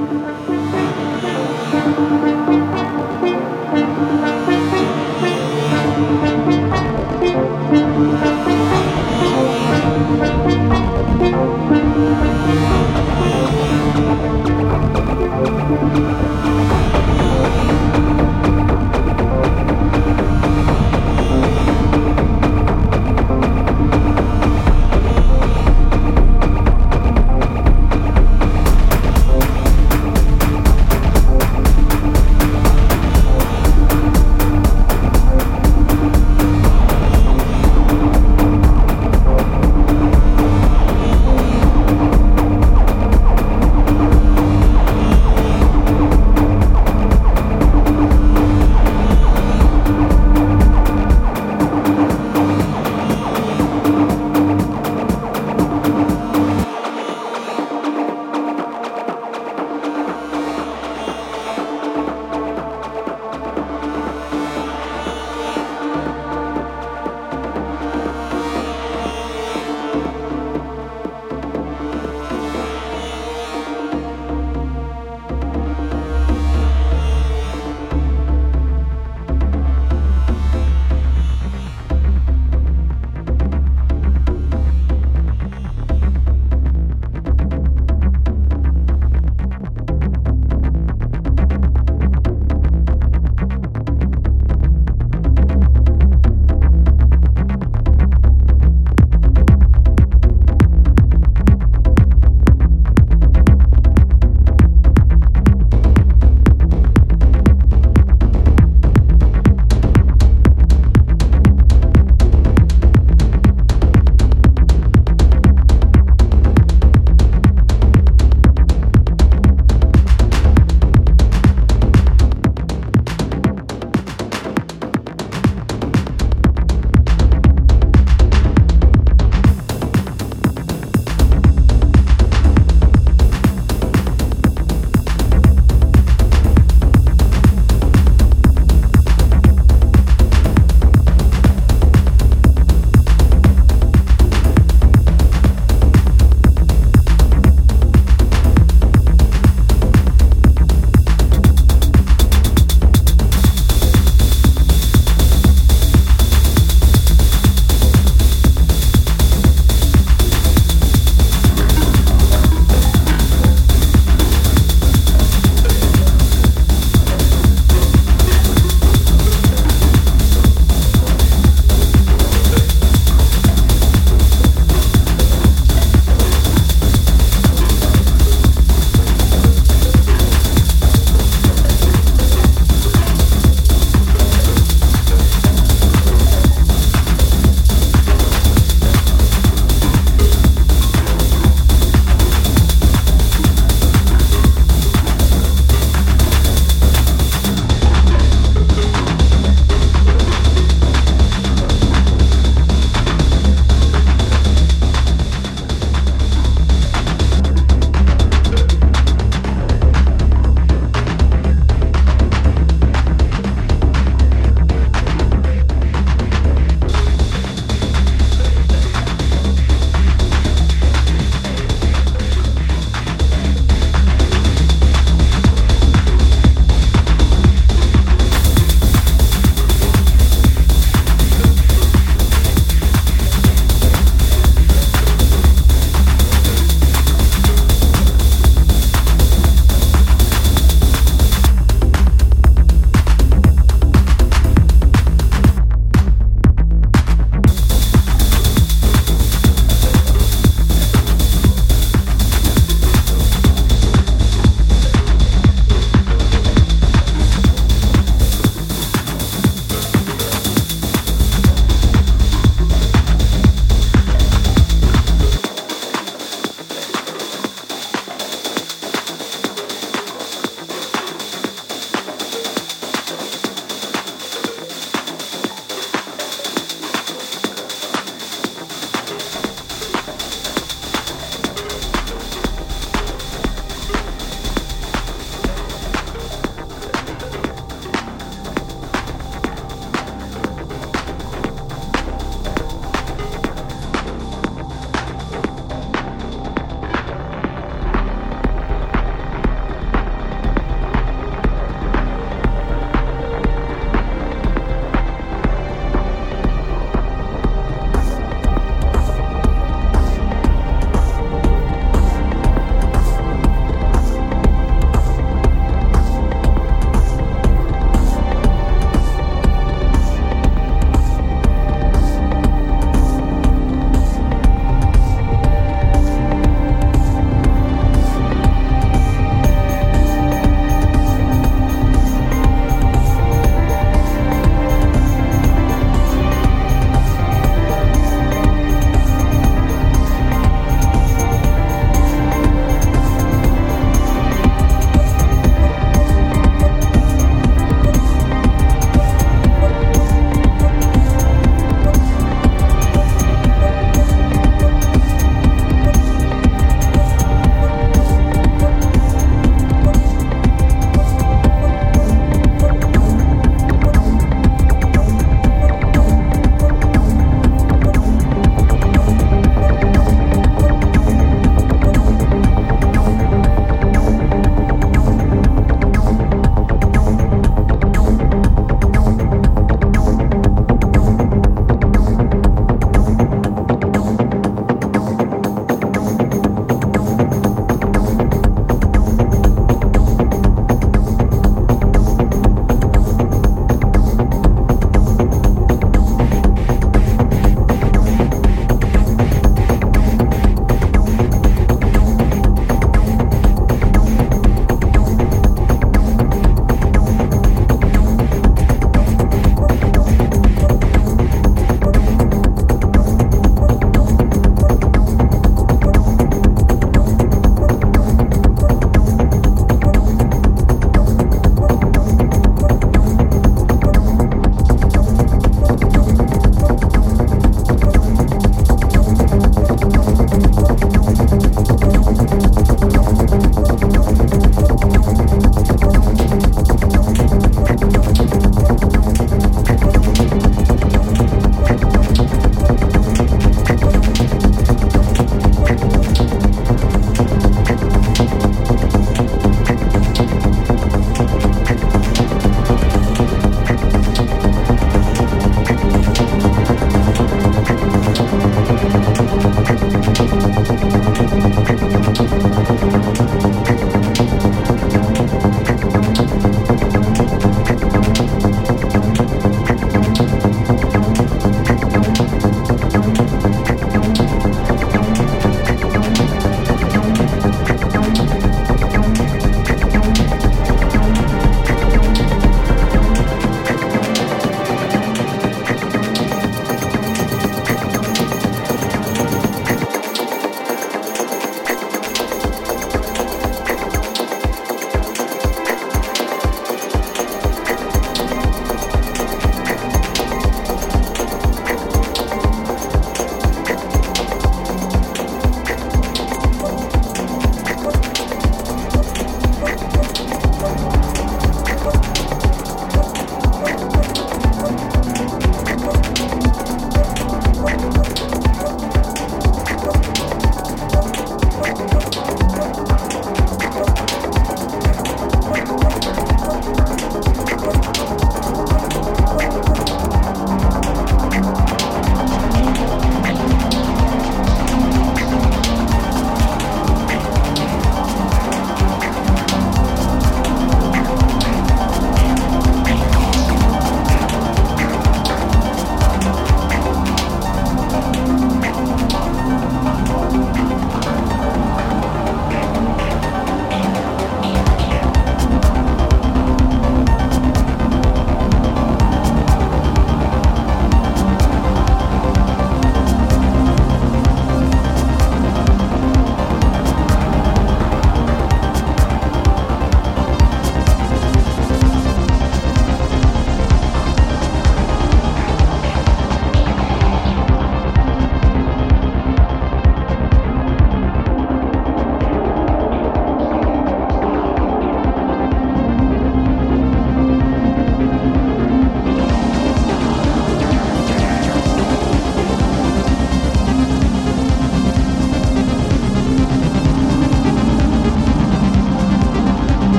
Música